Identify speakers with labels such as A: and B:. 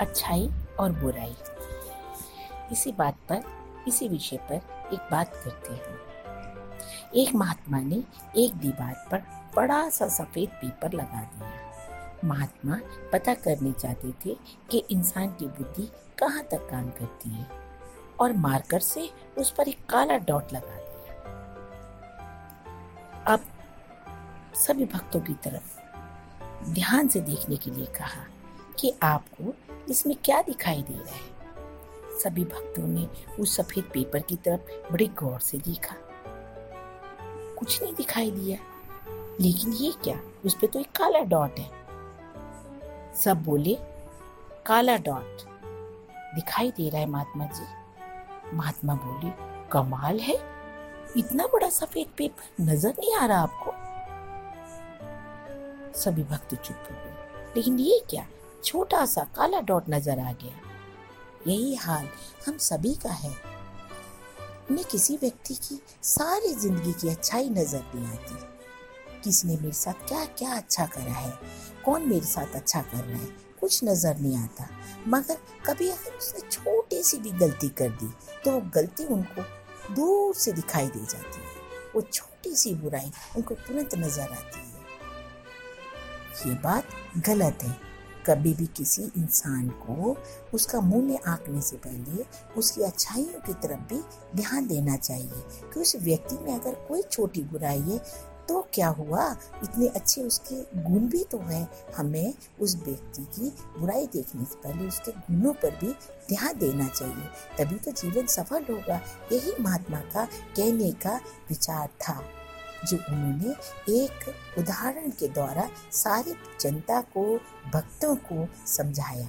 A: अच्छाई और बुराई। इसी बात पर, इसी विषय पर एक बात करते हैं। एक महात्मा ने एक दीवार पर बड़ा सा सफ़ेद पेपर लगा दिया। महात्मा पता करने चाहते थे कि इंसान की बुद्धि कहाँ तक काम करती है और मार्कर से उस पर एक काला डॉट लगा दिया। अब सभी भक्तों की तरफ़ ध्यान से देखने के लिए कहा कि आपको इसमें क्या दिखाई दे रहा है? सभी भक्तों ने उस सफ़ेद पेपर की तरफ़ बड़े गौर से देखा। कुछ नहीं दिखाई दिया। लेकिन ये क्या? उस पर तो एक काला डॉट है। सब बोले, काला डॉट दिखाई दे रहा है महात्मा जी। महात्मा बोले, कमाल है। इतना बड़ा सफ़ेद पेपर नज़र नहीं आ रहा आपको? सभी भक्त चुप हो गए। लेकिन ये क्या? छोटा सा काला डॉट नज़र आ गया। यही हाल हम सभी का है। उन्हें किसी व्यक्ति की सारी ज़िंदगी की अच्छाई नज़र नहीं आती। किसने मेरे साथ क्या क्या अच्छा करा है? कौन मेरे साथ अच्छा कर रहा है? कुछ नज़र नहीं आता। मगर कभी अगर उसने छोटी सी भी गलती कर दी तो वो गलती उनको दूर से दिखाई दे जाती है। वो छोटी सी बुराई उनको तुरंत नज़र आती है। ये बात गलत है। कभी भी किसी इंसान को उसका मूल्य आंकने से पहले उसकी अच्छाइयों की तरफ़ भी ध्यान देना चाहिए कि उस व्यक्ति में अगर कोई छोटी बुराई है तो क्या हुआ? इतने अच्छे उसके गुण भी तो हैं। हमें उस व्यक्ति की बुराई देखने से पहले उसके गुणों पर भी ध्यान देना चाहिए। तभी तो जीवन सफल होगा। यही महात्मा का कहने का विचार था। जो उन्होंने एक उदाहरण के द्वारा सारी जनता को भक्तों को समझाया।